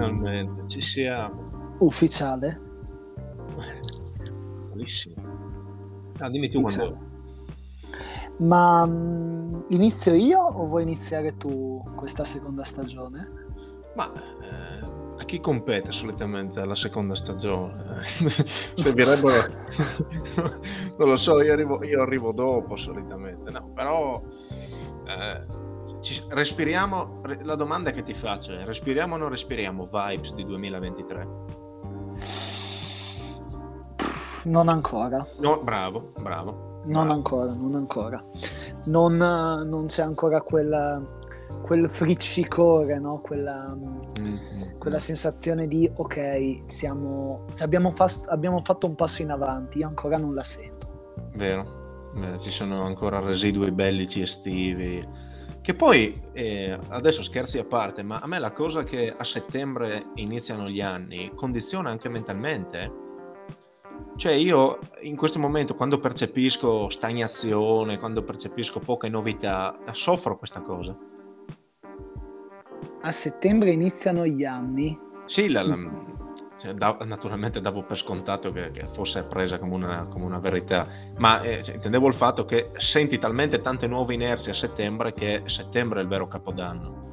Finalmente, ci siamo. Ufficiale? Bellissimo. Ah, dimmi tu Ufficiale. quando... Ma mm, inizio io o vuoi iniziare tu questa seconda stagione? Ma eh, a chi compete solitamente la seconda stagione? Servirebbero... non lo so, io arrivo, io arrivo dopo solitamente. No, però... eh, ci- respiriamo... re- La domanda che ti faccio è, respiriamo o non respiriamo vibes di 2023? Non ancora, No, bravo, bravo. non bravo. ancora, non ancora. Non, non c'è ancora quel, quel friccicore, no? Quella, mm, Mm, quella sensazione di ok, siamo, cioè abbiamo, fas- abbiamo fatto un passo in avanti, io ancora non la sento. Vero, Eh, ci sono ancora residui bellici estivi. Che poi, eh, adesso scherzi a parte, ma a me la cosa che a settembre iniziano gli anni condiziona anche mentalmente. Cioè io in questo momento quando percepisco stagnazione, quando percepisco poche novità, soffro questa cosa. A settembre iniziano gli anni. Sì, la- la- cioè, da- naturalmente davo per scontato che, che fosse presa come una, come una verità, ma eh, cioè, intendevo il fatto che senti talmente tante nuove inerzie a settembre che settembre è il vero capodanno.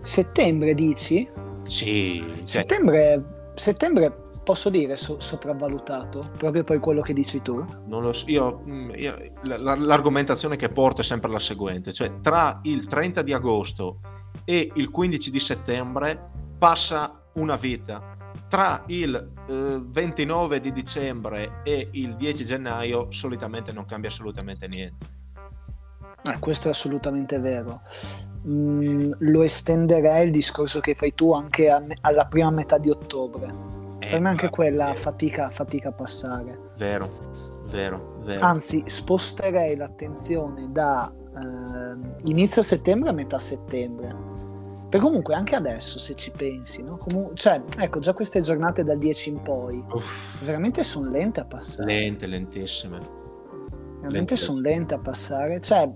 Settembre dici? Sì, cioè, Settembre, settembre posso dire so- sopravvalutato, proprio per quello che dici tu. non lo so, io, mm, io- la- l'argomentazione che porto è sempre la seguente, cioè tra il 30 di agosto e il 15 di settembre passa una vita. Tra il eh, 29 di dicembre e il 10 gennaio solitamente non cambia assolutamente niente. Eh, questo è assolutamente vero. Mm, lo estenderei il discorso che fai tu anche a alla prima metà di ottobre. per me anche quella Eh, fatica, fatica a passare. Vero, vero, vero. Anzi, sposterei l'attenzione da ehm, inizio settembre a metà settembre. Per comunque anche adesso, se ci pensi, no? Comu- cioè, ecco, già queste giornate dal 10 in poi, Uff, veramente sono lente a passare. lente, lentissime. Veramente lente. sono lente a passare. Cioè,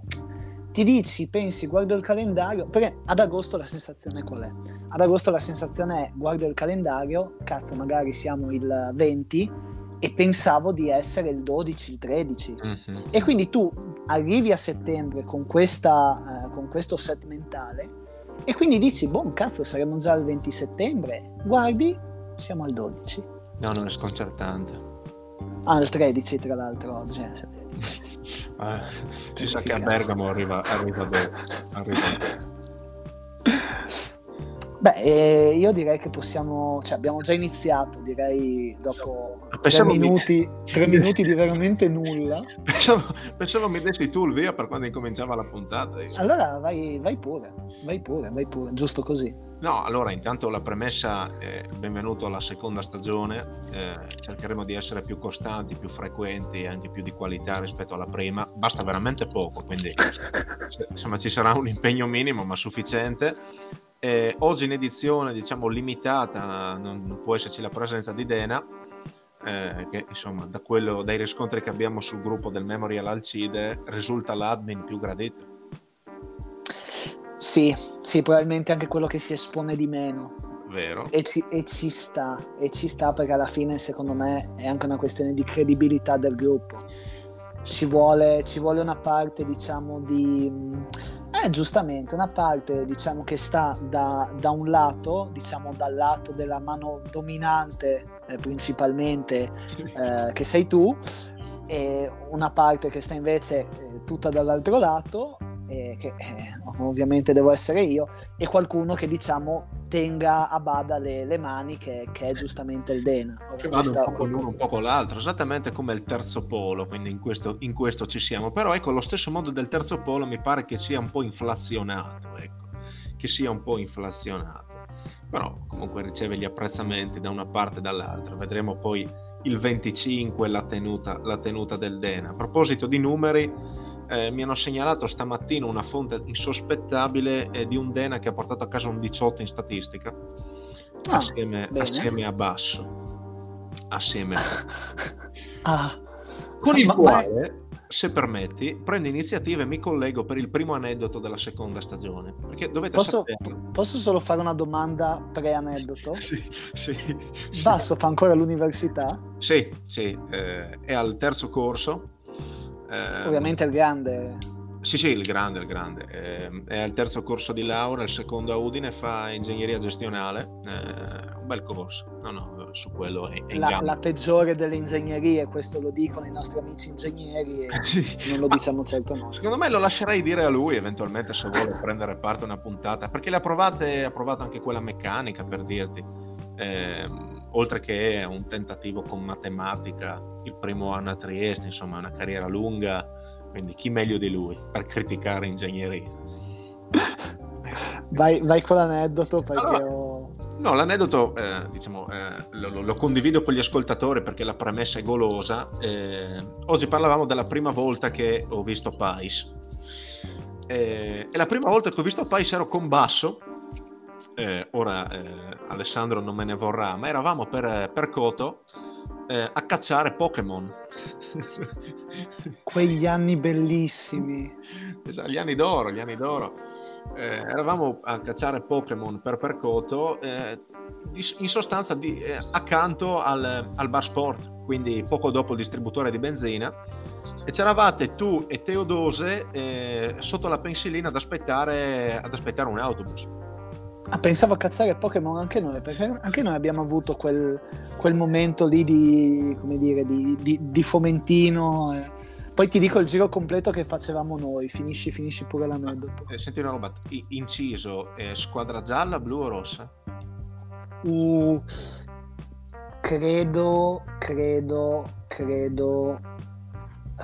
ti dici, pensi, guardo il calendario, perché ad agosto la sensazione qual è? Ad agosto la sensazione è, guardo il calendario, cazzo, magari siamo il 20 e pensavo di essere il 12, il 13. Mhm. E quindi tu arrivi a settembre con, questa, eh, con questo set mentale e quindi dici, boh, cazzo, saremo già al 20 settembre. Guardi, siamo al 12. No, non è sconcertante. Ah, al 13 tra l'altro oggi. eh. Eh, si sa che a Bergamo arriva, arriva dopo. Arriva dopo. Beh, eh, io direi che possiamo, cioè abbiamo già iniziato, direi dopo tre pensavo mi- minuti, tre minuti di veramente nulla. Pensavo, pensavo mi dessi tu il via per quando incominciava la puntata. Io- Allora vai, vai pure, vai pure, vai pure, giusto così. No, allora intanto la premessa è benvenuto alla seconda stagione, eh, cercheremo di essere più costanti, più frequenti e anche più di qualità rispetto alla prima, basta veramente poco, quindi insomma ci sarà un impegno minimo ma sufficiente. Eh, oggi in edizione diciamo limitata, non, non può esserci la presenza di Dena, eh, che insomma da quello, dai riscontri che abbiamo sul gruppo del Memorial Alcide risulta l'admin più gradito. Sì, sì, probabilmente anche quello che si espone di meno. Vero? E ci, e ci sta, e ci sta perché alla fine secondo me è anche una questione di credibilità del gruppo. Ci vuole, ci vuole una parte, diciamo, di... Eh, giustamente, una parte, diciamo, che sta da, da un lato, diciamo, dal lato della mano dominante, eh, principalmente, eh, che sei tu, e una parte che sta invece eh, tutta dall'altro lato, eh, che eh, ovviamente devo essere io, e qualcuno che diciamo tenga a bada le, le mani, che, che è giustamente il Dena. che vanno un Questa- po' con uno, un po' con l'altro, esattamente come il terzo polo, quindi in questo, in questo ci siamo. Però ecco, lo stesso modo del terzo polo mi pare che sia un po' inflazionato, ecco, che sia un po' inflazionato. Però comunque riceve gli apprezzamenti da una parte e dall'altra. Vedremo poi il 25 la tenuta, la tenuta del Dena. A proposito di numeri, eh, mi hanno segnalato stamattina una fonte insospettabile eh, di un Dena che ha portato a casa un 18 in statistica Ah, assieme, assieme a Basso assieme a ah, con il Ma- quale se permetti, prendo iniziativa e mi collego per il primo aneddoto della seconda stagione. Perché dovete posso, saperlo. posso solo fare una domanda pre-aneddoto? sì, sì, Basso fa ancora l'università? Sì, sì, eh, è al terzo corso. Eh, Ovviamente il grande. Sì, sì, il grande, il grande. Eh, è al terzo corso di laurea, il secondo a Udine, fa ingegneria gestionale. Eh, un bel corso. No, no, su quello è, è la, la, peggiore delle ingegnerie, questo lo dicono i nostri amici ingegneri e sì. non lo diciamo certo noi. Secondo me lo lascerei dire a lui eventualmente se vuole prendere parte una puntata, perché le ha provate, ha provato anche quella meccanica per dirti. Eh, oltre che un tentativo con matematica, il primo anno a Trieste, insomma, una carriera lunga quindi chi meglio di lui per criticare ingegneria? Vai, vai con l'aneddoto perché allora, ho... No, l'aneddoto eh, diciamo, eh, lo, lo, condivido con gli ascoltatori perché la premessa è golosa. Eh, oggi parlavamo della prima volta che ho visto Pais. Eh, e la prima volta che ho visto Pais ero con Basso. Eh, ora eh, Alessandro non me ne vorrà, ma eravamo per, per Coto a cacciare Pokémon Quegli anni bellissimi. Esatto, gli anni d'oro, gli anni d'oro. Eh, eravamo a cacciare Pokémon per Percoto, eh, in sostanza di, eh, accanto al, al, bar sport, quindi poco dopo il distributore di benzina. E c'eravate tu e Teodose eh, sotto la pensilina ad aspettare, ad aspettare un autobus. Ah, pensavo a cazzare Pokémon anche noi, perché anche noi abbiamo avuto quel, quel momento lì di, come dire, di, di, di fomentino. Eh. Poi ti dico il giro completo che facevamo noi, finisci, finisci pure l'aneddoto. Eh, senti una roba, inciso, eh, squadra gialla, blu o rossa? Uh, credo, credo, credo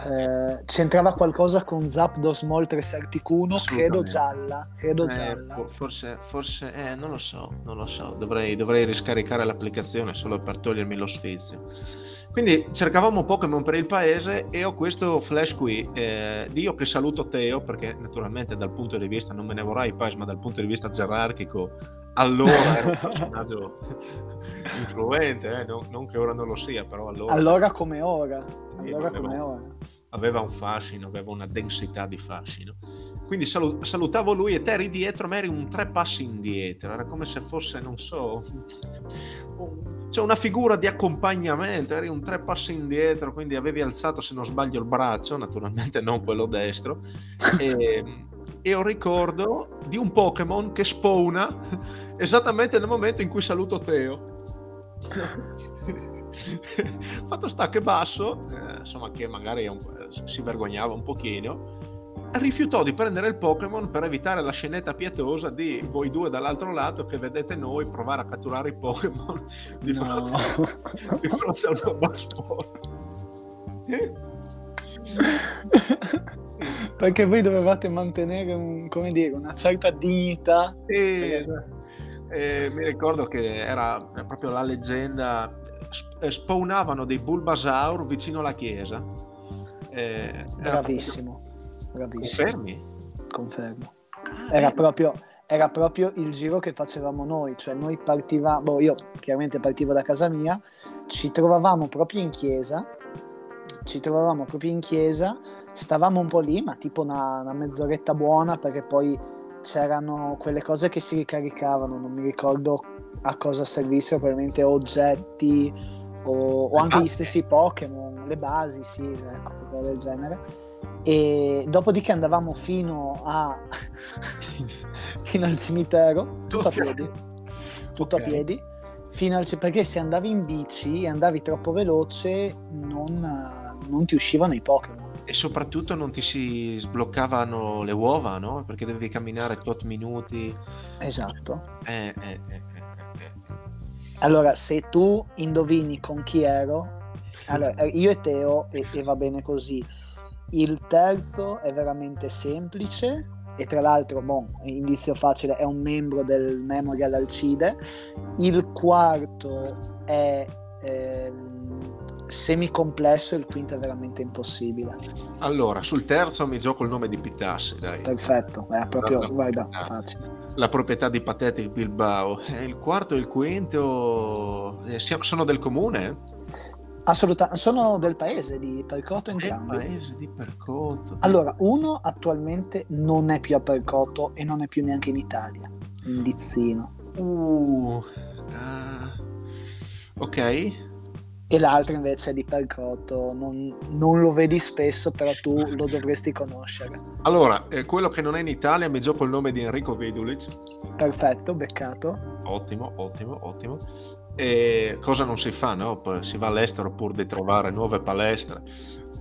eh, c'entrava qualcosa con Zapdos Small 371 credo gialla credo eh, gialla. forse, forse eh, non lo so non lo so. Dovrei, dovrei riscaricare l'applicazione solo per togliermi lo sfizio. Quindi cercavamo Pokémon per il paese e ho questo flash qui. Eh, io che saluto Teo perché naturalmente dal punto di vista non me ne vorrai paese ma dal punto di vista gerarchico allora era un personaggio influente, eh? non, non, che ora non lo sia, però allora... Allora come ora. Allora aveva, come ora. Aveva un fascino, aveva una densità di fascino. Quindi salu- salutavo lui e te eri dietro, ma eri un tre passi indietro, era come se fosse, non so, un, cioè una figura di accompagnamento, eri un tre passi indietro, quindi avevi alzato, se non sbaglio, il braccio, naturalmente non quello destro, e, e ho ricordo di un Pokémon che spawna esattamente nel momento in cui saluto Teo. Fatto sta che basso, eh, insomma che magari un, si vergognava un pochino, rifiutò di prendere il Pokémon per evitare la scenetta pietosa di voi due dall'altro lato che vedete noi provare a catturare i Pokémon di, no. fronte, di fronte al Babaspo. Perché voi dovevate mantenere un, dire, una certa dignità. E, e mi ricordo che era proprio la leggenda. Eh, spawnavano dei Bulbasaur vicino alla chiesa. Eh, Bravissimo. Proprio... Bravissimo. Confermi? Confermo. Ah, era proprio, era proprio il giro che facevamo noi, cioè noi partivamo, boh, io chiaramente partivo da casa mia, ci trovavamo proprio in chiesa, ci trovavamo proprio in chiesa stavamo un po' lì, ma tipo una, una mezz'oretta buona perché poi c'erano quelle cose che si ricaricavano, non mi ricordo a cosa servissero, probabilmente oggetti o, o anche gli stessi Pokémon, le basi, sì, ecco, qualcosa del genere. E dopodiché andavamo fino, a fino al cimitero, tutto okay. a piedi, tutto okay. a piedi, fino al perché se andavi in bici e andavi troppo veloce non, non ti uscivano i Pokémon e soprattutto non ti si sbloccavano le uova, no? Perché dovevi camminare tot minuti. Esatto. Eh, eh, eh, allora, se tu indovini con chi ero, allora, io e Teo, e, e va bene così. Il terzo è veramente semplice, e tra l'altro, bon, indizio facile, è un membro del Memorial Alcide. Il quarto è eh, semicomplesso e il quinto è veramente impossibile. Allora, sul terzo mi gioco il nome di Pitassi, dai. Perfetto, è proprio, la, guarda, facile. La proprietà di Patetic Bilbao. Eh, il quarto e il quinto eh, sono del comune? Assolutamente, sono del paese di Percoto entrambi. Del paese di Percoto. Allora, uno attualmente non è più a Percoto e non è più neanche in Italia, in Lizzino. Uh, uh, ok. E l'altro invece è di Percoto, non, non, lo vedi spesso, però tu lo dovresti conoscere. Allora, eh, quello che non è in Italia mi gioco il nome di Enrico Vedulic. Perfetto, beccato. Ottimo, ottimo, ottimo. E cosa non si fa, no? Si va all'estero pur di trovare nuove palestre.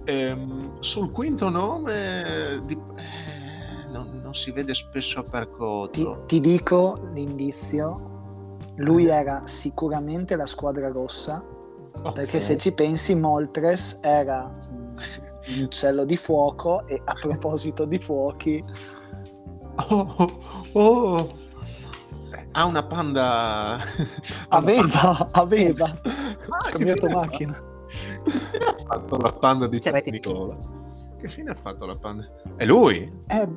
Ehm, sul quinto nome di... eh, non, non, si vede spesso a Percoto. Ti, ti dico l'indizio, lui era sicuramente la squadra rossa, okay. perché se ci pensi Moltres era un uccello di fuoco e a proposito di fuochi... Oh, oh, oh ha una panda. Aveva, aveva. Ah, cambiato macchina. Che fine ha fatto la panda di cioè, Nicola? Che fine ha fatto la panda? È lui? È,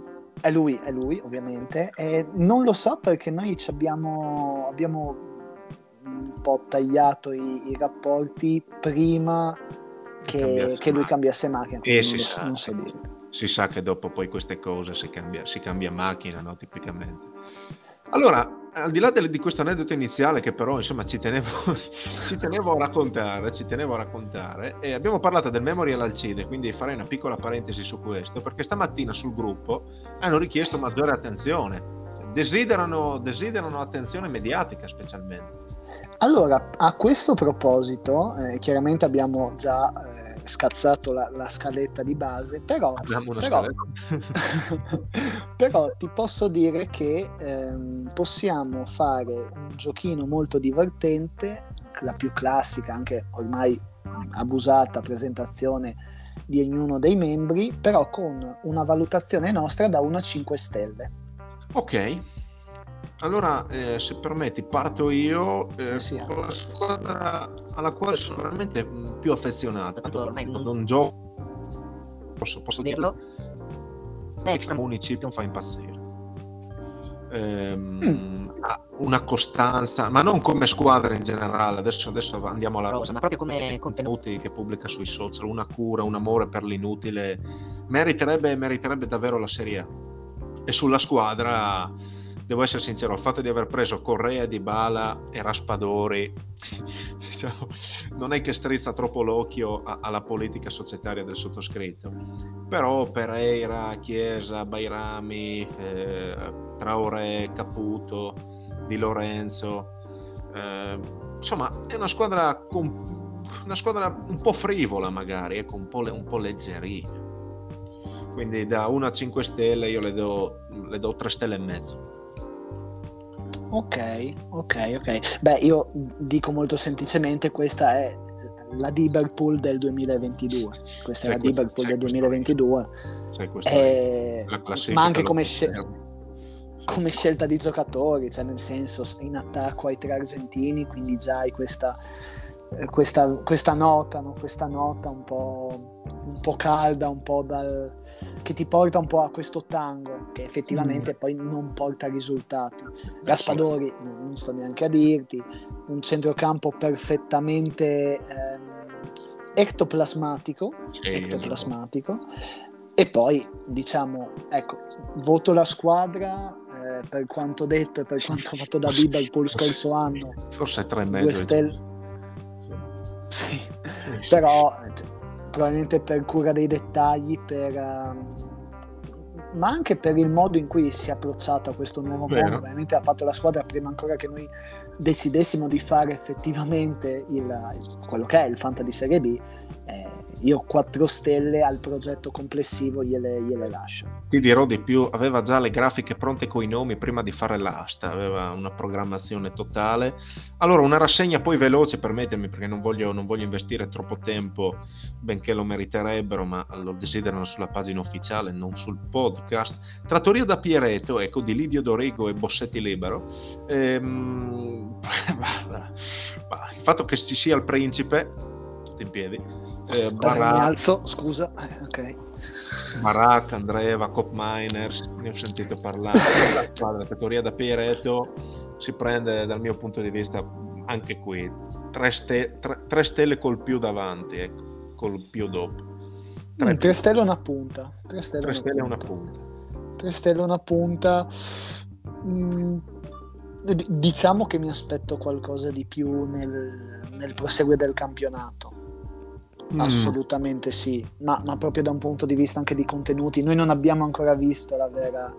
è lui, è lui, ovviamente. E non lo so perché noi ci abbiamo, abbiamo un po' tagliato i, i rapporti prima che, che lui cambiasse macchina. E si sa, non so. Si sa che dopo poi queste cose si cambia, si cambia macchina, no? Tipicamente. Allora, al di là di questo aneddoto iniziale che però insomma ci tenevo, ci tenevo, a raccontare, ci tenevo a raccontare e abbiamo parlato del Memorial Alcide, quindi farei una piccola parentesi su questo perché stamattina sul gruppo hanno richiesto maggiore attenzione, desiderano, desiderano attenzione mediatica specialmente. Allora, a questo proposito, eh, chiaramente abbiamo già eh, scazzato la, la scaletta di base, però, però, però, ti posso dire che ehm, possiamo fare un giochino molto divertente, la più classica, anche ormai abusata presentazione di ognuno dei membri, però con una valutazione nostra da 1 a 5 stelle. Ok, allora, eh, se permetti, parto io eh, sì. con la squadra alla quale sono veramente mm, più affezionato. Tanto ormai non, non gioco, posso, posso dirlo. Extra Municipio non fa impazzire. Ehm, mm. ha una costanza, ma non come squadra in generale. Adesso, adesso andiamo alla cosa, ma proprio come contenuti che pubblica sui social. Una cura, un amore per l'inutile. Meriterebbe, meriterebbe davvero la Serie A. E sulla squadra devo essere sincero, il fatto di aver preso Correa, Di Bala e Raspadori diciamo, non è che strizza troppo l'occhio a, alla politica societaria del sottoscritto. Però Pereira, Chiesa, Bairami, eh, Traoré, Caputo, Di Lorenzo, eh, insomma è una squadra, con, una squadra un po' frivola magari, ecco, un, po', un po' leggerina. Quindi da 1 a 5 stelle io le do, le do 3 stelle e mezzo. Ok, ok, ok. Beh, io dico molto semplicemente, questa è la Liverpool del 2022. Questa c'è è la Liverpool del 2022. È... Ma anche come, scel- come, scelta di giocatori, cioè nel senso in attacco ai tre argentini, quindi già hai questa, eh, questa, questa nota, no? questa nota un po' un po' calda, un po' dal... che ti porta un po' a questo tango che effettivamente mm. poi non porta risultati. Raspadori, non sto neanche a dirti, un centrocampo perfettamente eh, ectoplasmatico, sì, ectoplasmatico. E poi diciamo, ecco, voto la squadra eh, per quanto detto e per quanto fatto da Liverpool scorso anno. Forse tre e mezzo. Stelle... Sì. sì. però cioè, probabilmente per cura dei dettagli, per, uh, ma anche per il modo in cui si è approcciato a questo nuovo Vero. mondo. Veramente ha fatto la squadra prima ancora che noi decidessimo di fare effettivamente il, quello che è il Fantasy Serie B. Io 4 stelle al progetto complessivo gliele, gliele, lascio. Ti dirò di più, aveva già le grafiche pronte con i nomi prima di fare l'asta, aveva una programmazione totale. Allora, una rassegna poi veloce, permettetemi, perché non voglio, non voglio investire troppo tempo, benché lo meriterebbero, ma lo desiderano sulla pagina ufficiale, non sul podcast. Trattoria da Pieretto, ecco, di Lidio Dorigo e Bossetti Libero. Ehm, il fatto che ci sia il principe tutti in piedi. Eh, Barak, mi alzo, scusa. Eh, ok. Barak, Andreva, Cop Miners, ne ho sentito parlare. la teoria da Pieretto si prende dal mio punto di vista anche qui tre, ste- tre, tre stelle col più davanti, ecco, col più dopo. Tre, mm, tre stelle e una punta. Tre stelle, tre stelle una punta. Tre stelle e una punta. Mm, diciamo che mi aspetto qualcosa di più nel, nel proseguire del campionato. Mm. Assolutamente sì, ma, ma, proprio da un punto di vista anche di contenuti. Noi non abbiamo ancora visto la vera,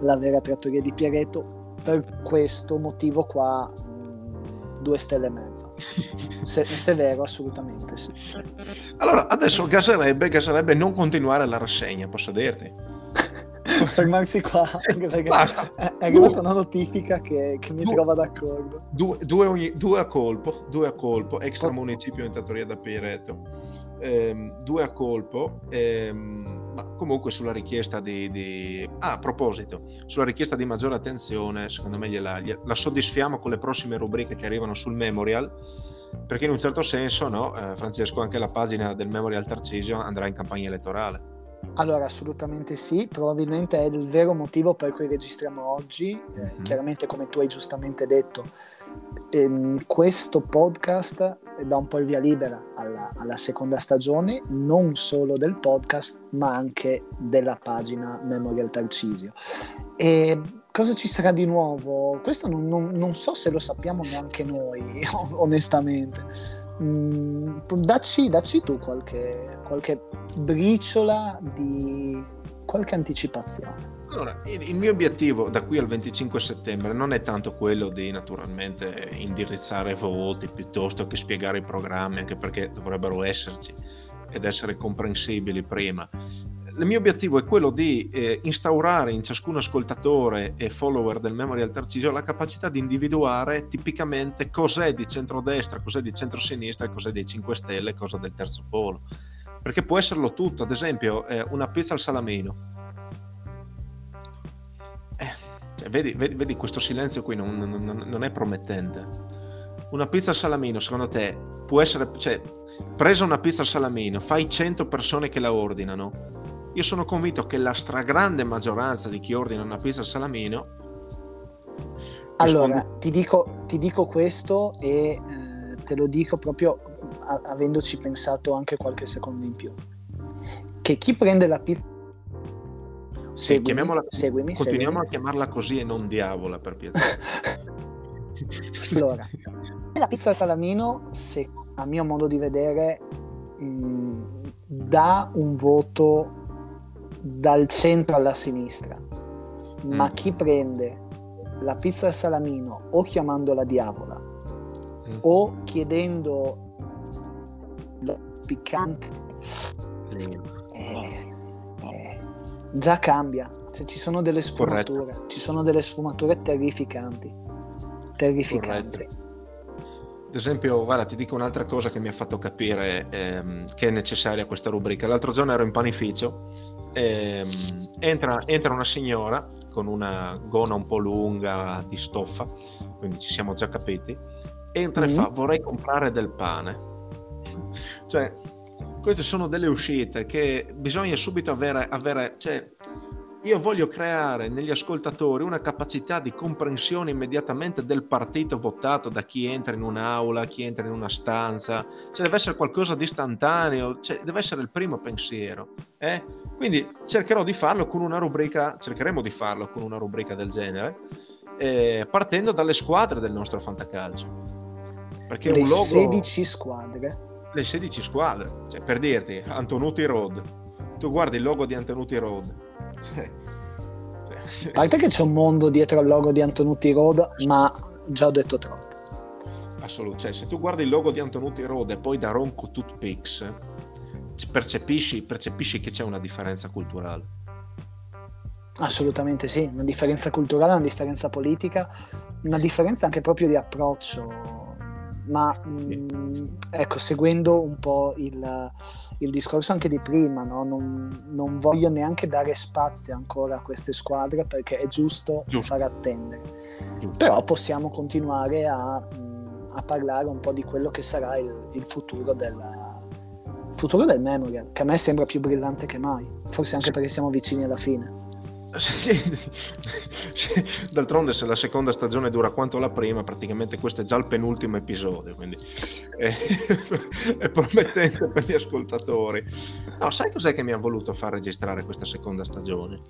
la vera trattoria di Pieretto, per questo motivo qua mm, due stelle e mezza. Se, se, è vero, assolutamente sì. Allora, adesso gaserebbe, gaserebbe non continuare la rassegna, posso dirti? fermarsi qua anche perché Basta. è arrivata una notifica che, che mi due, trova d'accordo due, due, ogni, due, a colpo due a colpo extra municipio in trattoria da Piretto ehm, due a colpo ehm, ma comunque sulla richiesta di, di, ah a proposito sulla richiesta di maggiore attenzione secondo me gliela, gliela, la soddisfiamo con le prossime rubriche che arrivano sul Memorial perché in un certo senso no, eh, Francesco anche la pagina del Memorial Tarcisio andrà in campagna elettorale allora, assolutamente sì, probabilmente è il vero motivo per cui registriamo oggi. Mm-hmm. chiaramente, come tu hai giustamente detto, ehm, questo podcast dà un po' il via libera alla, alla, seconda stagione, non solo del podcast, ma anche della pagina Memorial Tarcisio. E cosa ci sarà di nuovo? Questo non, non, non so se lo sappiamo neanche noi, onestamente. Mm, dacci, dacci, tu qualche, qualche briciola di qualche anticipazione. Allora, il, mio obiettivo da qui al 25 settembre non è tanto quello di naturalmente indirizzare voti piuttosto che spiegare i programmi, anche perché dovrebbero esserci ed essere comprensibili prima il mio obiettivo è quello di eh, instaurare in ciascun ascoltatore e follower del Memorial Tarcisio la capacità di individuare tipicamente cos'è di centrodestra, cos'è di centrosinistra cos'è dei 5 Stelle, cosa del terzo polo. Perché può esserlo tutto, ad esempio eh, una pizza al salamino. Eh, cioè, vedi, vedi, vedi, questo silenzio qui non, non, non, è promettente. Una pizza al salamino, secondo te, può essere... Cioè, presa una pizza al salamino, fai 100 persone che la ordinano, io sono convinto che la stragrande maggioranza di chi ordina una pizza al salamino... Allora, risponde... ti, dico, ti, dico, questo e eh, te lo dico proprio a- avendoci pensato anche qualche secondo in più. Che chi prende la pizza... Seguimi, seguimi, continuiamo seguimi. a chiamarla così e non diavola per piacere. allora, la pizza al salamino, se, a mio modo di vedere, mh, mm, dà un voto dal centro alla sinistra, mm. ma chi prende la pizza al salamino o chiamandola diavola mm. o chiedendo piccante eh, eh, già cambia cioè, ci sono delle sfumature Corretto. ci sono delle sfumature terrificanti terrificanti Corretto. ad esempio guarda ti dico un'altra cosa che mi ha fatto capire ehm, che è necessaria questa rubrica l'altro giorno ero in panificio ehm, entra, entra, una signora con una gonna un po' lunga di stoffa, quindi ci siamo già capiti, entra mm. e fa vorrei comprare del pane. Cioè, queste sono delle uscite che bisogna subito avere, avere cioè, io voglio creare negli ascoltatori una capacità di comprensione immediatamente del partito votato da chi entra in un'aula, chi entra in una stanza, cioè deve essere qualcosa di istantaneo, cioè deve essere il primo pensiero. Eh? Quindi cercherò di farlo con una rubrica, cercheremo di farlo con una rubrica del genere, eh, partendo dalle squadre del nostro fantacalcio. Perché le un logo... 16 squadre. Le 16 squadre, cioè per dirti, Antonuti Road, tu guardi il logo di Antonuti Road, cioè, cioè. A parte che c'è un mondo dietro al logo di Antonuti Road, ma già ho detto troppo. Assolutamente, cioè, se tu guardi il logo di Antonuti Road e poi da Ronco Toothpicks, percepisci, percepisci che c'è una differenza culturale. Assolutamente sì, una differenza culturale, una differenza politica, una differenza anche proprio di approccio. Ma mh, mm, ecco, seguendo un po' il, il discorso anche di prima, no? non, non, voglio neanche dare spazio ancora a queste squadre perché è giusto, giusto. far attendere. Giusto. Però possiamo continuare a, a, parlare un po' di quello che sarà il, il futuro, della, futuro del Memorial, che a me sembra più brillante che mai, forse anche perché siamo vicini alla fine. D'altronde, se la seconda stagione dura quanto la prima, praticamente questo è già il penultimo episodio, quindi è, è promettente per gli ascoltatori. No, sai cos'è che mi ha voluto far registrare questa seconda stagione?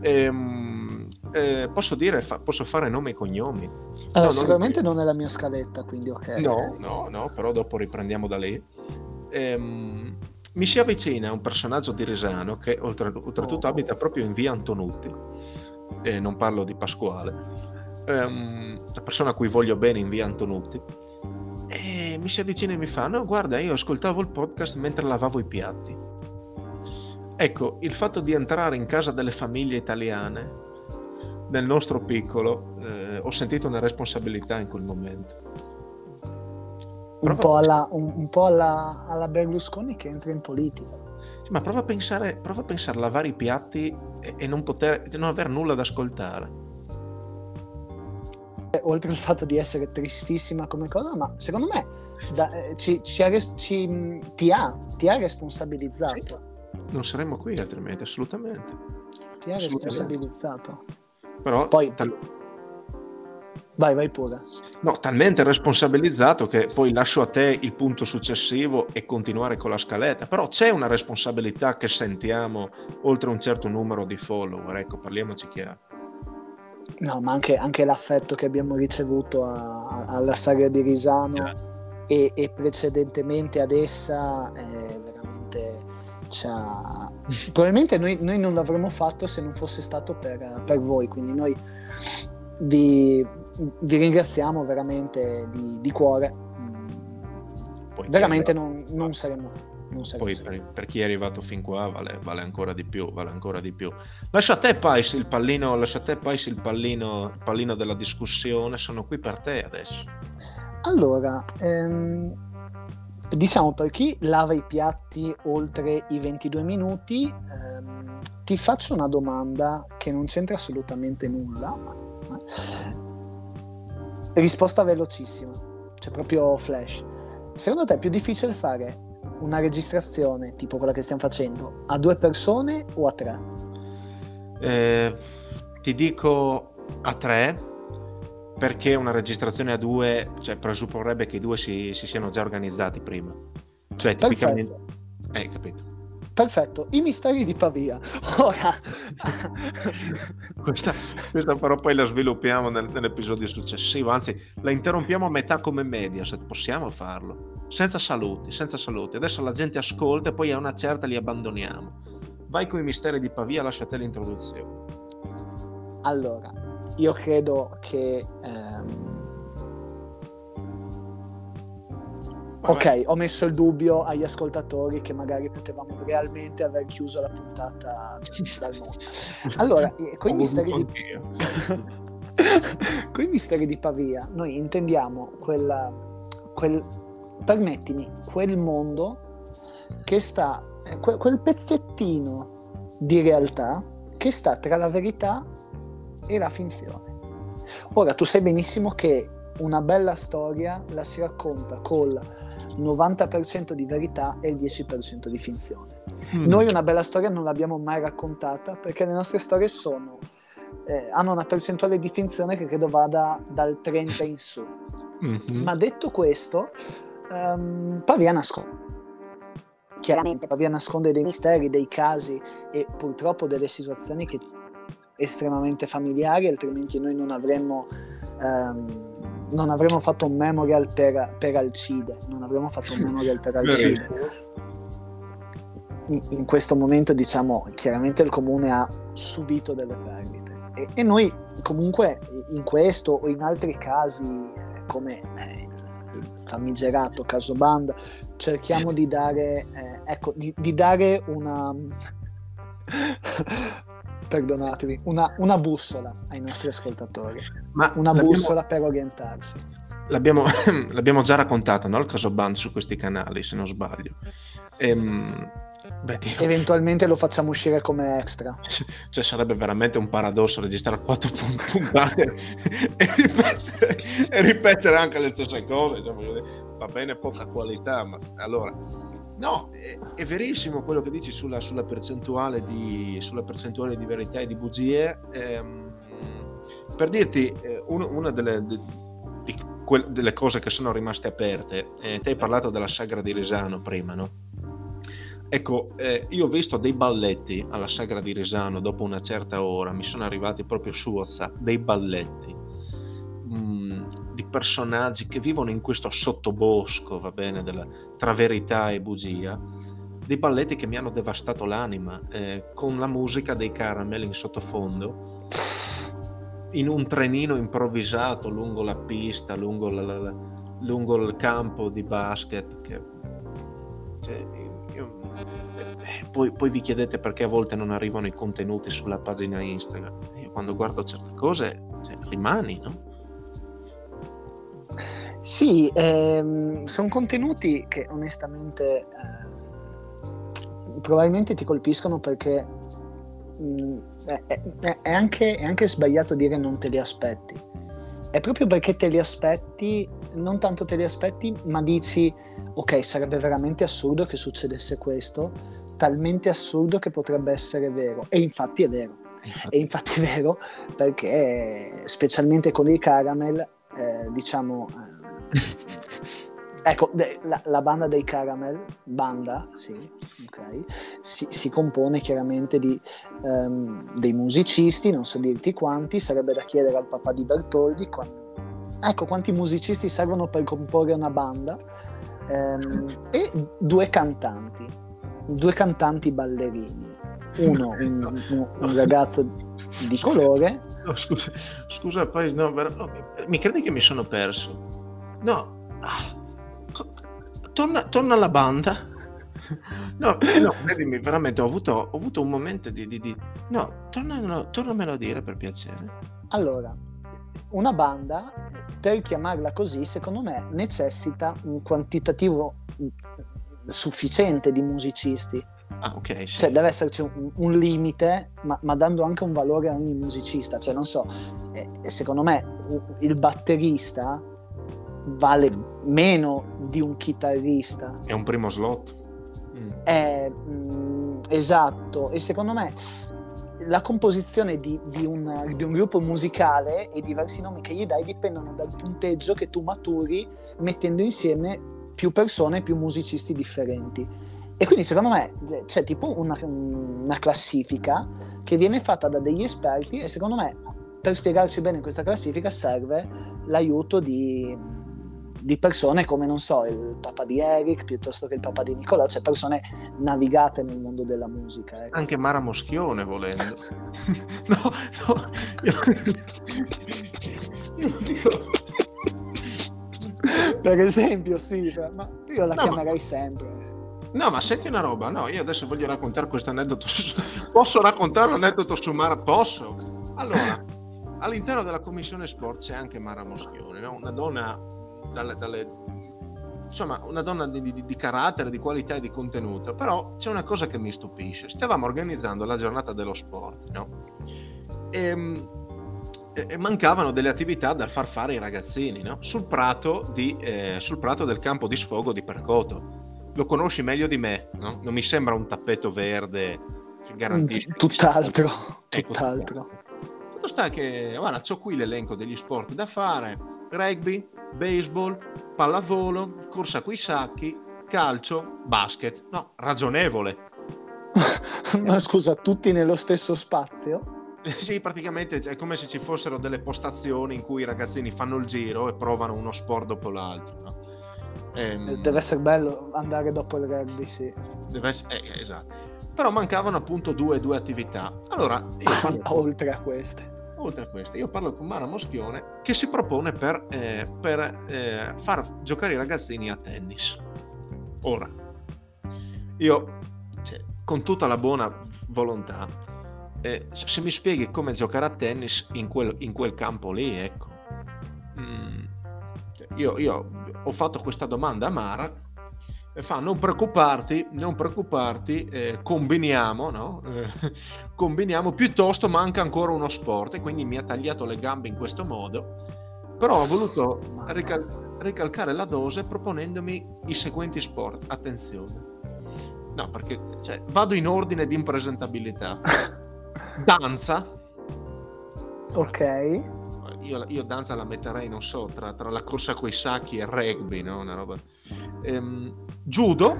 Ehm, eh, posso dire, fa, posso fare nome e cognomi? Allora, no, sicuramente non, non è la mia scaletta, quindi ok. No, no, no, però dopo riprendiamo da lì. Ehm, mi si avvicina un personaggio di Resano che oltre, oltretutto abita proprio in via Antonutti, e non parlo di Pasquale, um, la persona a cui voglio bene in via Antonutti, e mi si avvicina e mi fa, no guarda io ascoltavo il podcast mentre lavavo i piatti. Ecco, il fatto di entrare in casa delle famiglie italiane, nel nostro piccolo, eh, ho sentito una responsabilità in quel momento un po' alla, un, un po alla, alla, Berlusconi che entra in politica. Sì, ma prova a pensare, prova a pensare a lavare i piatti e, e non, poter, non aver nulla da ascoltare. Oltre al fatto di essere tristissima come cosa, ma secondo me da, eh, ci, ci ha, ci, ti, ha, ti, ha, responsabilizzato. Sì, non saremmo qui altrimenti, assolutamente. Ti ha assolutamente. responsabilizzato. Però Poi, tal- Vai, vai pure. No, talmente responsabilizzato che poi lascio a te il punto successivo e continuare con la scaletta. Però c'è una responsabilità che sentiamo oltre un certo numero di follower, ecco, parliamoci chiaro. No, ma anche, anche l'affetto che abbiamo ricevuto a, a, alla saga di Risano yeah. e, e, precedentemente ad essa è veramente c'ha... probabilmente noi, noi, non l'avremmo fatto se non fosse stato per, per voi, quindi noi vi, vi ringraziamo veramente di, di cuore. Poi veramente non, non, saremo. Non Poi per, per, chi è arrivato fin qua vale, vale, ancora di più, vale ancora di più. Lascia a te Pais il pallino, lascia a te Pais il pallino, il pallino della discussione, sono qui per te adesso. Allora, ehm, diciamo per chi lava i piatti oltre i 22 minuti, ehm, ti faccio una domanda che non c'entra assolutamente nulla. Risposta velocissima, cioè proprio flash. Secondo te è più difficile fare una registrazione tipo quella che stiamo facendo a due persone o a tre? Eh, ti dico a tre perché una registrazione a due cioè, presupporrebbe che i due si, si siano già organizzati prima. Cioè, tipicamente... Perfetto. Eh, capito. Perfetto, i misteri di Pavia. Ora... questa, questa, però poi la sviluppiamo nel, nell'episodio successivo, anzi la interrompiamo a metà come media, se possiamo farlo. Senza saluti, senza saluti. Adesso la gente ascolta e poi a una certa li abbandoniamo. Vai con i misteri di Pavia, lasciate l'introduzione. Allora, io credo che... Ehm Ok, ho messo il dubbio agli ascoltatori che magari potevamo realmente aver chiuso la puntata dal mondo. Allora, eh, con i misteri di... con i misteri di Pavia, noi intendiamo quella, quel, permettimi, quel mondo che sta, eh, quel pezzettino di realtà che sta tra la verità e la finzione. Ora, tu sai benissimo che una bella storia la si racconta col 90% di verità e il 10% di finzione. Mm. Noi una bella storia non l'abbiamo mai raccontata perché le nostre storie sono, eh, hanno una percentuale di finzione che credo vada dal 30 in su. Mm-hmm. Ma detto questo, um, Pavia nasconde. Chiaramente Pavia nasconde dei misteri, dei casi e purtroppo delle situazioni che estremamente familiari, altrimenti noi non avremmo um, non avremmo fatto un memorial per, per Alcide, non avremmo fatto un memorial per Alcide. In, in, questo momento, diciamo, chiaramente il comune ha subito delle perdite. E, e noi comunque in questo o in altri casi, eh, come eh, il famigerato caso Banda, cerchiamo di dare, eh, ecco, di, di dare una perdonatemi, una, una, bussola ai nostri ascoltatori. Ma una bussola per orientarsi. L'abbiamo, l'abbiamo già raccontato, no? Il caso Band su questi canali, se non sbaglio. Ehm, beh, io... Eventualmente lo facciamo uscire come extra. Cioè sarebbe veramente un paradosso registrare quattro puntate e, ripetere, e ripetere anche le stesse cose. Diciamo, va bene poca qualità, ma allora No, è, è, verissimo quello che dici sulla, sulla, percentuale, di, sulla percentuale, di, verità e di bugie. Ehm, per dirti, eh, uno, una delle, de, que, delle, cose che sono rimaste aperte, eh, te hai parlato della sagra di Resano prima, no? Ecco, eh, io ho visto dei balletti alla sagra di Resano dopo una certa ora, mi sono arrivati proprio su WhatsApp, dei balletti personaggi che vivono in questo sottobosco, va bene, della, tra verità e bugia, dei balletti che mi hanno devastato l'anima, eh, con la musica dei caramel in sottofondo, in un trenino improvvisato lungo la pista, lungo, la, la, lungo il campo di basket. Che, cioè, io, eh, poi, poi, vi chiedete perché a volte non arrivano i contenuti sulla pagina Instagram. Io quando guardo certe cose, cioè, rimani, no? Sì, ehm, sono contenuti che onestamente eh, probabilmente ti colpiscono perché mh, mm, è, è, è, anche, è, anche, sbagliato dire non te li aspetti. È proprio perché te li aspetti, non tanto te li aspetti, ma dici ok, sarebbe veramente assurdo che succedesse questo, talmente assurdo che potrebbe essere vero. E infatti è vero. E infatti è vero perché specialmente con il caramel, eh, diciamo... Ecco, la, la, banda dei Caramel, banda, sì, ok, si, si compone chiaramente di, um, dei musicisti, non so dirti quanti, sarebbe da chiedere al papà di Bertoldi, quando, ecco quanti musicisti servono per comporre una banda, um, e due cantanti, due cantanti ballerini. Uno, un, un, un ragazzo di colore. No, scusa, scusa, poi no, mi credi che mi sono perso? No, ah, torna, torna alla banda. No, eh, no, credimi, veramente ho avuto, ho avuto un momento di... di, di... No, tornamelo, tornamelo a dire per piacere. Allora, una banda, per chiamarla così, secondo me necessita un quantitativo sufficiente di musicisti. Ah, ok. Sì. Cioè, deve esserci un, un limite, ma, ma, dando anche un valore a ogni musicista. Cioè, non so, eh, secondo me il batterista vale meno di un chitarrista. È un primo slot. Mm. È, mh, mm, esatto, e secondo me la composizione di, di, un, di, un, gruppo musicale e i diversi nomi che gli dai dipendono dal punteggio che tu maturi mettendo insieme più persone, più musicisti differenti. E quindi secondo me c'è tipo una, una classifica che viene fatta da degli esperti e secondo me per spiegarci bene questa classifica serve l'aiuto di, di persone come, non so, il papà di Eric piuttosto che il papà di Nicola, cioè persone navigate nel mondo della musica. Ecco. Anche Mara Moschione, volendo. no, no, io, io dico... Per esempio, sì, ma io la no, chiamerei ma... sempre. No, ma senti una roba, no, io adesso voglio raccontare questo aneddoto. Posso raccontare un aneddoto su Mara? Posso? Allora, all'interno della commissione sport c'è anche Mara Moschione, no? una donna dalle, dalle, insomma, una donna di, di, di, carattere, di qualità e di contenuto. Però c'è una cosa che mi stupisce. Stavamo organizzando la giornata dello sport, no? Ehm, e, e mancavano delle attività da far fare ai ragazzini, no? Sul prato, di, eh, sul prato del campo di sfogo di Percoto. Lo conosci meglio di me, no? Non mi sembra un tappeto verde garantito. Tutt'altro, ecco, tutt'altro. Tutto sta che, guarda, ho qui l'elenco degli sport da fare, rugby, baseball, pallavolo, corsa coi sacchi, calcio, basket. No, ragionevole. Ma scusa, tutti nello stesso spazio? Sì, praticamente è come se ci fossero delle postazioni in cui i ragazzini fanno il giro e provano uno sport dopo l'altro. No? Ehm... Deve essere bello andare dopo il rugby, sì. Deve essere... Eh, esatto. Però mancavano appunto due, due attività. Allora, io... oltre a queste oltre a queste, io parlo con Mara Moschione che si propone per, eh, per eh, far giocare i ragazzini a tennis. Ora, io, cioè, con tutta la buona volontà, eh, se mi spieghi come giocare a tennis in quel, in quel campo lì, ecco. Mm, cioè, io, io ho fatto questa domanda a Mara e fa non preoccuparti, non preoccuparti, eh, combiniamo, no? eh, combiniamo, piuttosto manca ancora uno sport e quindi mi ha tagliato le gambe in questo modo, però ho voluto rical- ricalcare la dose proponendomi i seguenti sport, attenzione, No, perché cioè, vado in ordine di impresentabilità. Danza. Ok. Io, io, danza la metterei, non so, tra, tra, la corsa coi sacchi e il rugby, no? Una roba. Ehm, judo.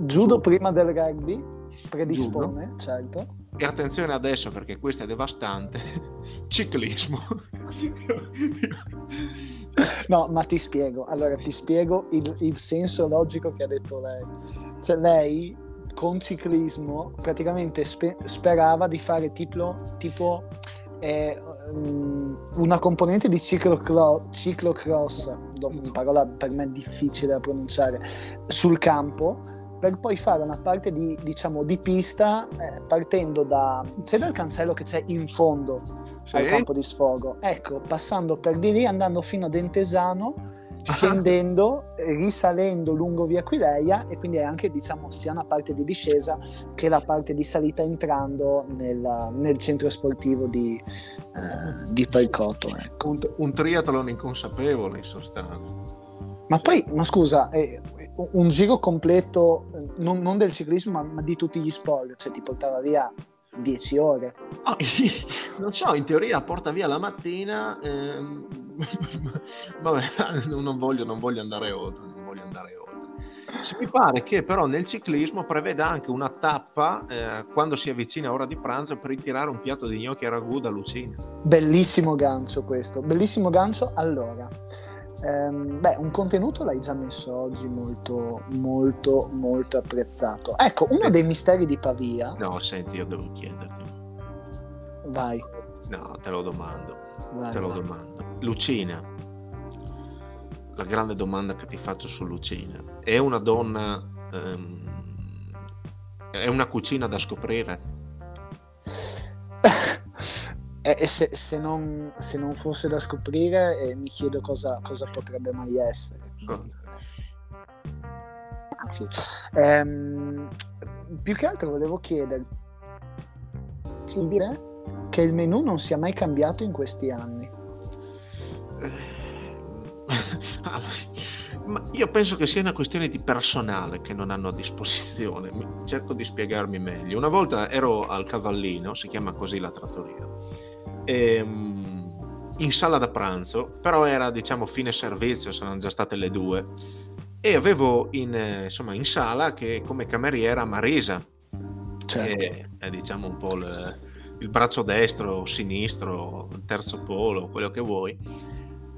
Judo prima del rugby predispone, judo. certo. E attenzione adesso perché questo è devastante. Ciclismo. no, ma ti spiego. Allora, ti spiego il, il senso logico che ha detto lei. Cioè, lei con ciclismo praticamente spe- sperava di fare tipo, tipo eh, una componente di ciclocro- ciclocross, parola per me difficile da pronunciare, sul campo per poi fare una parte di, diciamo, di pista eh, partendo da, c'è dal cancello che c'è in fondo sì. al campo di sfogo, ecco, passando per di lì, andando fino a Dentesano, scendendo, risalendo lungo via Quileia e quindi è anche diciamo sia una parte di discesa che la parte di salita entrando nel, nel centro sportivo di, eh, di Percoto. Ecco. Un, un triathlon inconsapevole in sostanza. Ma poi, ma scusa, eh, un giro completo, non, non del ciclismo, ma, ma, di tutti gli sport, cioè ti portava via 10 ore. Oh, non so, in teoria porta via la mattina, ehm... vabbè, non voglio, non voglio andare oltre, non voglio andare oltre. Mi pare che però nel ciclismo preveda anche una tappa eh, quando si avvicina ora di pranzo per ritirare un piatto di gnocchi a ragù da Lucina. Bellissimo gancio questo, bellissimo gancio. Allora, ehm, beh, un contenuto l'hai già messo oggi molto, molto, molto apprezzato. Ecco, uno dei misteri di Pavia. No, senti, io devo chiederti. Vai. No, te lo domando. Vai, te lo vai. domando. Lucina, la grande domanda che ti faccio su Lucina. È una donna... Um, è una cucina da scoprire? E se, se, non, se, non, fosse da scoprire, eh, mi chiedo cosa, cosa, potrebbe mai essere. Oh. Anzi, ehm, più che altro volevo chiedere che il menù non sia mai cambiato in questi anni. Ma io penso che sia una questione di personale che non hanno a disposizione. Cerco di spiegarmi meglio. Una volta ero al Cavallino, si chiama così la trattoria ehm, in sala da pranzo, però era diciamo fine servizio, sono già state le due, e avevo in, insomma, in sala che come cameriera Marisa, certo. che è diciamo un po' il, il braccio destro, sinistro, terzo polo, quello che vuoi.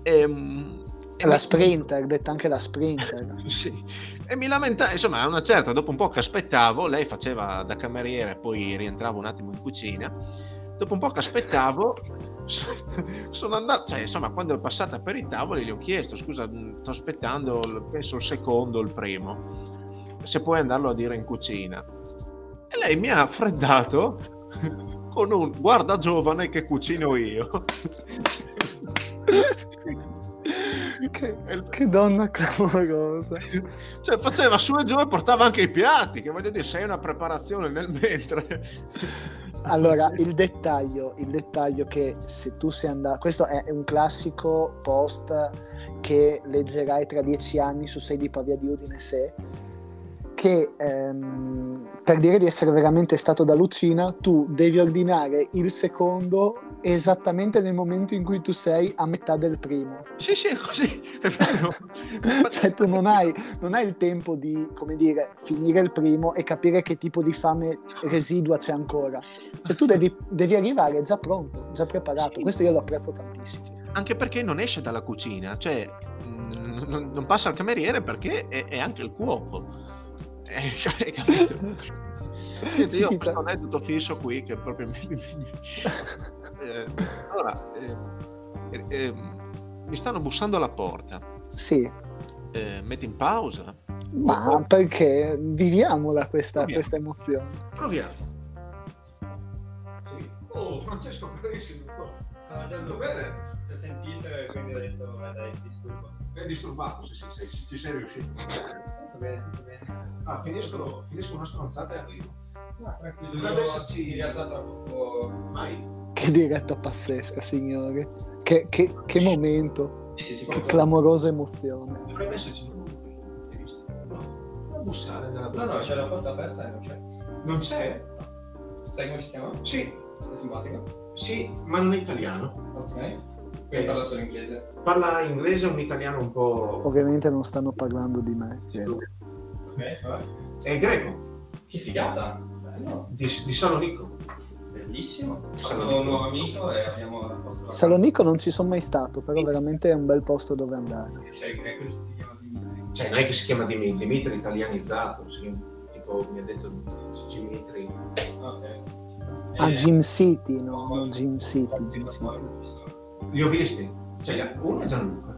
E, ehm, e la sprinter, detta anche la sprinter. sì. E mi lamentavo, insomma, una certa, dopo un po' che aspettavo, lei faceva da cameriera e poi rientravo un attimo in cucina dopo un po' che aspettavo sono andato cioè insomma quando è passata per i tavoli gli ho chiesto scusa sto aspettando penso il secondo il primo. Se puoi andarlo a dire in cucina. E lei mi ha freddato con un guarda giovane che cucino io. Che, che, donna clamorosa cioè faceva su e giù e portava anche i piatti che voglio dire sei una preparazione nel mentre allora, il dettaglio, il dettaglio che se tu sei andato, questo è un classico post che leggerai tra dieci anni su Sei di Pavia di Udine se che ehm, per dire di essere veramente stato da Lucina tu devi ordinare il secondo esattamente nel momento in cui tu sei a metà del primo. Sì, sì, così, è vero. cioè tu non hai, non hai, il tempo di, come dire, finire il primo e capire che tipo di fame residua c'è ancora. Cioè tu devi, devi arrivare già pronto, già preparato. Sì. Questo io lo apprezzo tantissimo. Anche perché non esce dalla cucina, cioè non, non passa al cameriere perché è, è anche il cuoco. Eh, hai capito? Senti, sì, io sì, ho un aneddoto fisso qui che proprio mi... eh, allora, eh, eh, mi stanno bussando alla porta. Sì. Eh, metti in pausa. Ma oh. perché viviamola questa, questa emozione. Proviamo. Sì. Oh, Francesco, carissimo. Stava già bene. Ti sentito e quindi ho detto, dai, disturbo. È disturbato, se, se, se, ci sei riuscito. Sto bene, sto bene. Ah, finisco, finisco una stronzata e arrivo. No, tranquillo, dovrebbe esserci in realtà tra poco. Mai. Che diretta pazzesca, signore. Che, che, che momento. Sì, sì, sì, che clamorosa emozione. Dovrebbe esserci un hai visto? No. bussare nella No, no, c'è la porta aperta e non c'è. Non c'è? Sai come si chiama? Sì, È simpatico. sì, ma non è italiano. Ok. Eh. Quindi parla solo inglese. Parla inglese un italiano un po'... Ovviamente non stanno parlando di me. Ok, vabbè. È greco, Che figata. Bello. di, di Salonico. Bellissimo. Sono Salonico. un nuovo amico e abbiamo. Salonico non ci sono mai stato, però veramente è un bel posto dove andare. Sei greco si chiama Dimitri. Cioè, non è che si chiama Dimitri, Dimitri è italianizzato, tipo mi ha detto Dimitri. Ok. Ah, Eh, Gym City, no, no, Gym City, Gym City. Li ho visti? Cioè, uno è Gianluca.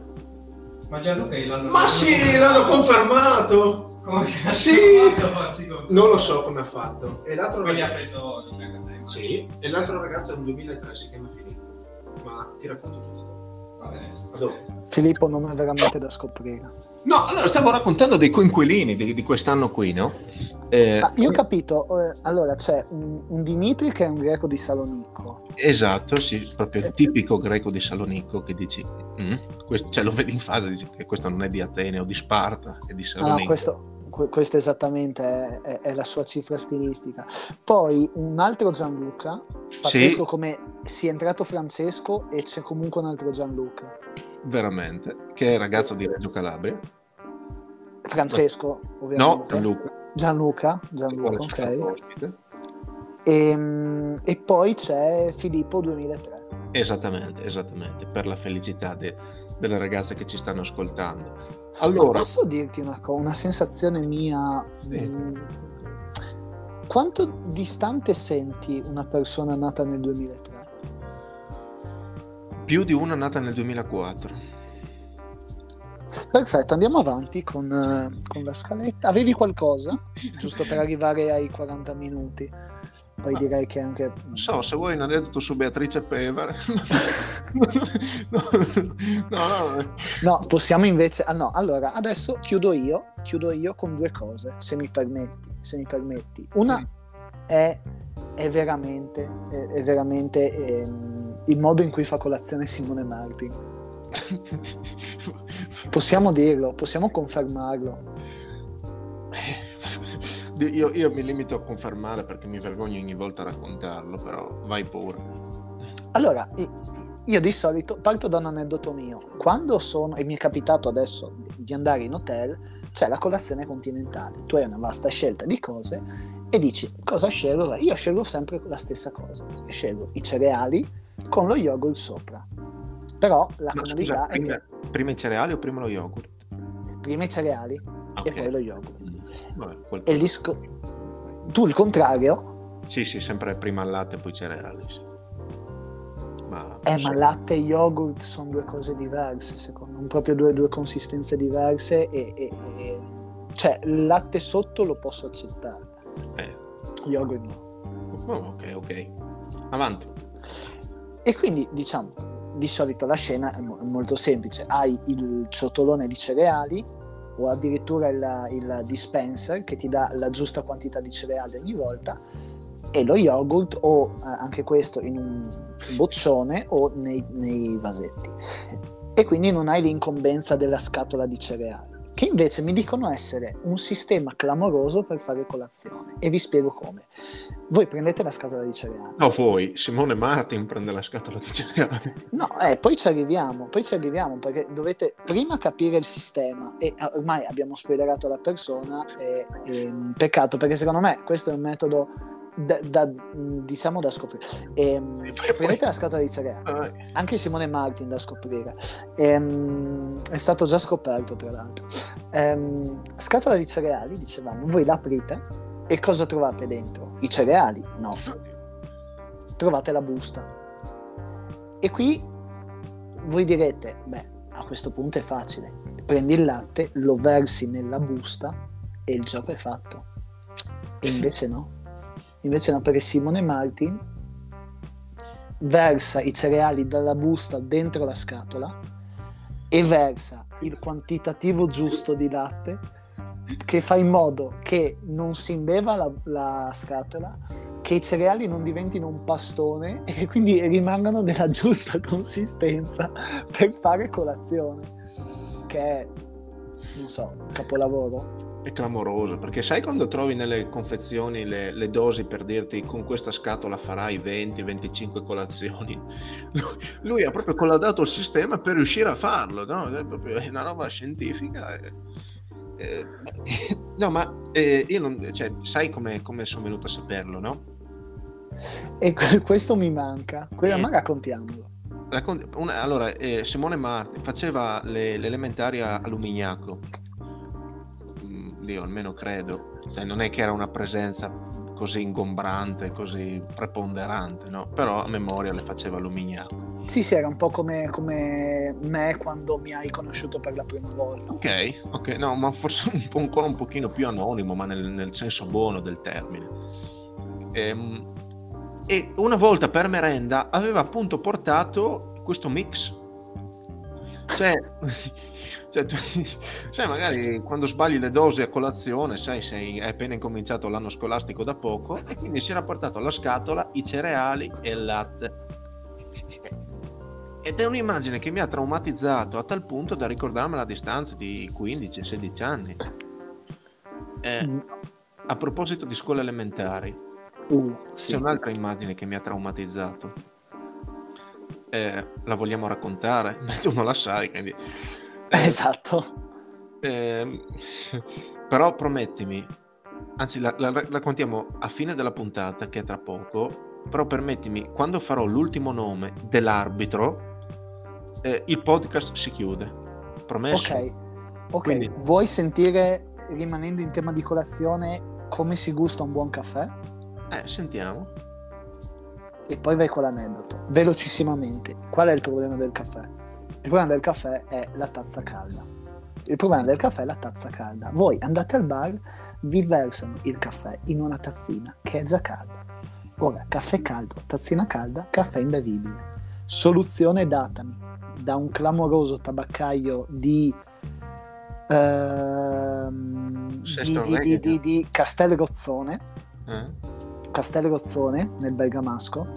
Ma Gianluca l'hanno Ma sì, l'hanno confermato! Come Sì! Non lo so come ha fatto. E l'altro gli ha ragazzo... preso tempo. Sì, e l'altro ragazzo è un 2003, si chiama Filippo. Ma ti racconto tutto. Va bene. A dopo. Filippo nome veramente da scoprire. No, allora stavo raccontando dei coinquilini di, di quest'anno qui, no? Eh, Ah, io ho capito, eh, allora c'è un, un Dimitri che è un greco di Salonico. Esatto, sì, proprio il tipico greco di Salonico che dici, "Mm, questo, cioè lo vedi in fase, dici che questo non è di Atene o di Sparta, è di Ah, Salonico. no, questo, que- questo esattamente è, è- è la sua cifra stilistica. Poi un altro Gianluca, pazzesco come sia entrato Francesco e c'è comunque un altro Gianluca. Veramente, che è ragazzo di Reggio Calabria. Francesco, No, ovviamente. Gianluca. Gianluca, Gianluca, ok. E, e poi c'è Filippo 2003. Esattamente, esattamente, per la felicità de- delle ragazze che ci stanno ascoltando. Allora, Posso dirti una cosa, una sensazione mia? Sì. mm, quanto distante senti una persona nata nel 2003? più di una nata nel 2004. Perfetto, andiamo avanti con, eh, con la scaletta. Avevi qualcosa? Giusto per arrivare ai 40 minuti. Poi Ma- direi che anche... Non so, se vuoi un aneddoto su Beatrice Pevere. no, no, no. No, possiamo invece... ah, no, allora, adesso chiudo io, chiudo io con due cose, se mi permetti. Se mi permetti. Una Mm. è, è veramente, è, è veramente ehm, il modo in cui fa colazione Simone Martin. Possiamo dirlo, possiamo confermarlo. Io, io mi limito a confermare perché mi vergogno ogni volta a raccontarlo, però vai pure. Allora, io di solito parto da un aneddoto mio. Quando sono, e mi è capitato adesso di- di andare in hotel, c'è la colazione continentale. Tu hai una vasta scelta di cose e dici cosa scelgo? Io scelgo sempre la stessa cosa. Scelgo i cereali con lo yogurt sopra. Però la comodità scusa, è prima, che prima i cereali o prima lo yogurt? prima i cereali Ok. e poi lo yogurt. Vabbè, E il disco... Tu il contrario? Sì, sì, sempre prima il latte e poi i cereali. sì. Ma, Eh, sì. ma latte e yogurt sono due cose diverse, secondo me, proprio due, due consistenze diverse e, e- e- cioè il latte sotto lo posso accettare, Eh, yogurt no. oh, ok, ok. Avanti. E quindi diciamo, di solito la scena è, mo- è molto semplice, hai il ciotolone di cereali o addirittura il, il dispenser che ti dà la giusta quantità di cereali ogni volta e lo yogurt o eh, anche questo in un boccione o nei, nei vasetti. E quindi non hai l'incombenza della scatola di cereali, che invece mi dicono essere un sistema clamoroso per fare colazione. E vi spiego come. Voi prendete la scatola di cereali. No, poi Simone Martin prende la scatola di cereali. No, eh, poi ci arriviamo, poi ci arriviamo perché dovete prima capire il sistema e eh, ormai abbiamo spoilerato la persona e, e, peccato perché secondo me questo è un metodo da, da, diciamo da scoprire. Ehm, prendete la scatola di cereali, Ah, anche Simone Martin da scoprire, Ehm, è stato già scoperto tra l'altro. Ehm, scatola di cereali, dicevamo, voi la aprite e cosa trovate dentro? I cereali? No, trovate la busta. E qui voi direte, beh, a questo punto è facile. Prendi il latte, lo versi nella busta e il gioco è fatto. E invece no. Invece no, perché Simone Martin versa i cereali dalla busta dentro la scatola e versa il quantitativo giusto di latte che fa in modo che non si imbeva la, la scatola, che i cereali non diventino un pastone e quindi rimangano della giusta consistenza per fare colazione, che è, non so, capolavoro. È clamoroso perché sai quando trovi nelle confezioni le, le, dosi per dirti con questa scatola farai 20-25 colazioni lui, lui, ha proprio collaudato il sistema per riuscire a farlo no? è proprio una roba scientifica e, eh, no ma eh, io non cioè, sai come, come sono venuto a saperlo no? e questo mi manca quella eh, ma raccontiamolo una, allora eh, Simone Marti faceva le, le elementari a Lumignaco io almeno credo, cioè, non è che era una presenza così ingombrante, così preponderante, no? però a memoria le faceva Lumignaco. Sì, sì, era un po' come, come, me quando mi hai conosciuto per la prima volta. Ok, ok, no, ma forse un po', ancora un pochino più anonimo, ma nel, nel senso buono del termine. Ehm, e una volta per merenda aveva appunto portato questo mix. Cioè, cioè, tu, sai, magari quando sbagli le dosi a colazione, sai, sei, hai appena incominciato l'anno scolastico da poco, e quindi si era portato alla scatola i cereali e il latte. Ed è un'immagine che mi ha traumatizzato a tal punto da ricordarmela a distanza di 15-16 anni. Eh, mm. A proposito di scuole elementari, uh, sì. c'è un'altra immagine che mi ha traumatizzato. Eh, la vogliamo raccontare? Tu non la sai, quindi Esatto. Eh, però promettimi, anzi la, la, la, contiamo a fine della puntata, che è tra poco, però permettimi, quando farò l'ultimo nome dell'arbitro, eh, il podcast si chiude. Promesso? Ok, ok. Quindi... Vuoi sentire, rimanendo in tema di colazione, come si gusta un buon caffè? Eh, sentiamo. E poi vai con l'aneddoto. Velocissimamente, qual è il problema del caffè? Il problema del caffè è la tazza calda. Il problema del caffè è la tazza calda. Voi andate al bar, vi versano il caffè in una tazzina che è già calda. Ora, caffè caldo, tazzina calda, caffè imbevibile. Soluzione datami da un clamoroso tabaccaio di, ehm, di, di, di, di Castel Rozzone, eh? Castel Rozzone nel Bergamasco,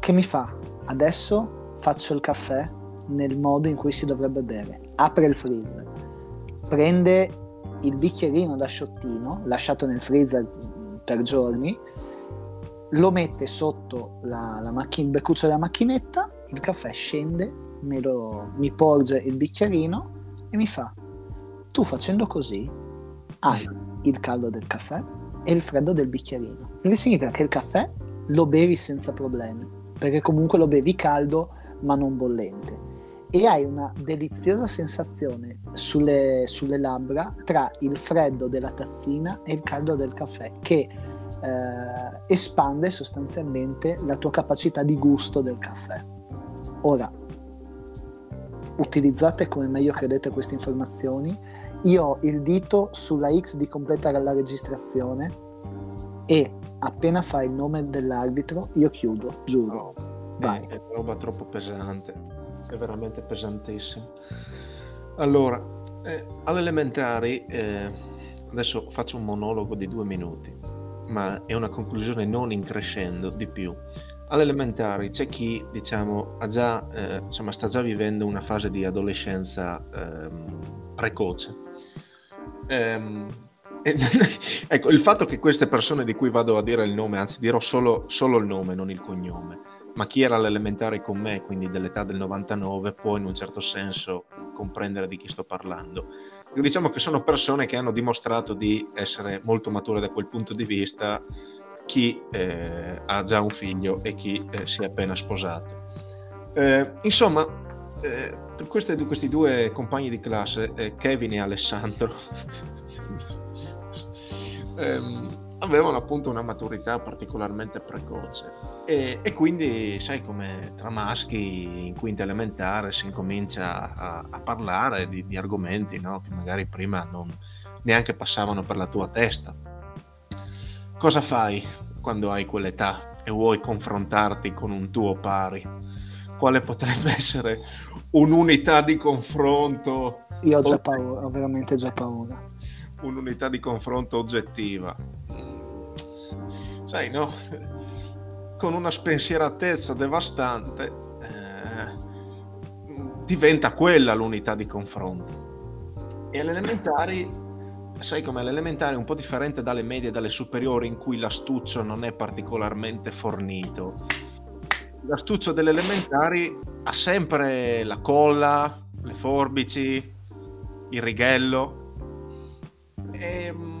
che mi fa adesso faccio il caffè nel modo in cui si dovrebbe bere. Apre il freezer, prende il bicchierino da sciottino lasciato nel freezer per giorni, lo mette sotto la, la macchina, il beccuccio della macchinetta, il caffè scende, lo, mi porge il bicchierino e mi fa, tu facendo così hai il caldo del caffè e il freddo del bicchierino. Quindi significa che il caffè lo bevi senza problemi, perché comunque lo bevi caldo ma non bollente e hai una deliziosa sensazione sulle, sulle, labbra tra il freddo della tazzina e il caldo del caffè che eh, espande sostanzialmente la tua capacità di gusto del caffè. Ora, utilizzate come meglio credete queste informazioni. Io ho il dito sulla X di completare la registrazione e appena fai il nome dell'arbitro io chiudo, giuro. Vai. È roba troppo pesante, è veramente pesantissimo. Allora, eh, all'elementari, eh, adesso faccio un monologo di due minuti, ma è una conclusione non increscendo di più. All'elementari c'è chi, diciamo, già, eh, insomma, sta già vivendo una fase di adolescenza ehm, precoce. Ehm, ecco, il fatto che queste persone di cui vado a dire il nome, anzi dirò solo, solo il nome, non il cognome, ma chi era all'elementare con me, quindi dell'età del 99, può in un certo senso comprendere di chi sto parlando. Diciamo che sono persone che hanno dimostrato di essere molto mature da quel punto di vista, chi eh, ha già un figlio e chi eh, si è appena sposato. Eh, insomma, eh, queste, questi due compagni di classe, eh, Kevin e Alessandro, ehm, avevano appunto una maturità particolarmente precoce e, e, quindi sai come tra maschi in quinta elementare si incomincia a, a parlare di, di argomenti no? che magari prima non neanche passavano per la tua testa. Cosa fai quando hai quell'età e vuoi confrontarti con un tuo pari? Quale potrebbe essere un'unità di confronto? Io ho già paura, ho veramente già paura. Un'unità di confronto oggettiva sai, no? Con una spensieratezza devastante eh, diventa quella l'unità di confronto. E alle elementari sai come l'elementare è un po' differente dalle medie e dalle superiori in cui l'astuccio non è particolarmente fornito. L'astuccio delle elementari ha sempre la colla, le forbici, il righello e mm,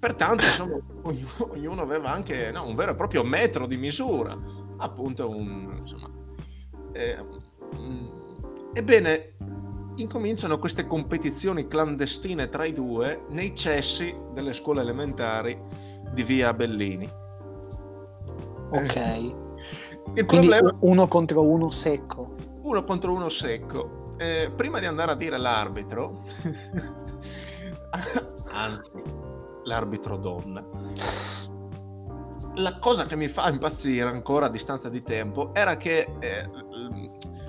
pertanto insomma, ognuno, aveva anche no, un vero e proprio metro di misura, appunto un, insomma, eh, mm, ebbene incominciano queste competizioni clandestine tra i due nei cessi delle scuole elementari di via Bellini. Ok. Il Quindi problema... uno contro uno secco. Uno contro uno secco. Eh, prima di andare a dire l'arbitro, anzi, l'arbitro donna, la cosa che mi fa impazzire ancora a distanza di tempo era che eh,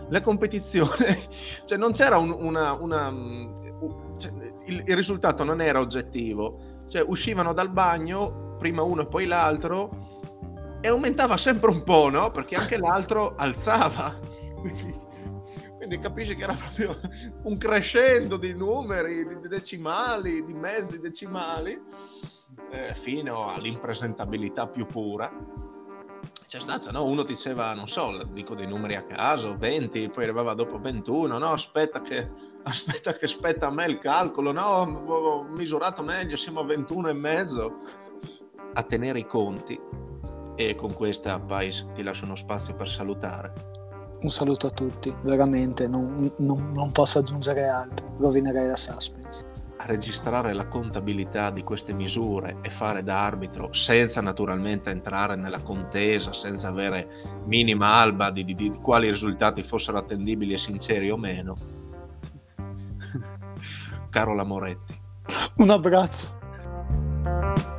la competizione, cioè non c'era un, una, una cioè, il, il, risultato non era oggettivo, cioè uscivano dal bagno prima uno e poi l'altro e aumentava sempre un po', no? Perché anche l'altro alzava. Quindi capisci che era proprio un crescendo di numeri, di decimali, di mezzi decimali, eh, fino all'impresentabilità più pura c'è stata, no? Uno diceva, non so, dico dei numeri a caso, 20, poi arrivava dopo 21, no, aspetta che, aspetta che spetta a me il calcolo, no, ho misurato meglio, siamo a 21 e mezzo. A tenere i conti e con questa Pais ti lascio uno spazio per salutare. Un saluto a tutti, veramente, non, non, non posso aggiungere altro, rovinerei la suspense a registrare la contabilità di queste misure e fare da arbitro senza naturalmente entrare nella contesa, senza avere minima alba di, di, di quali risultati fossero attendibili e sinceri o meno. Caro Lamoretti. Un abbraccio.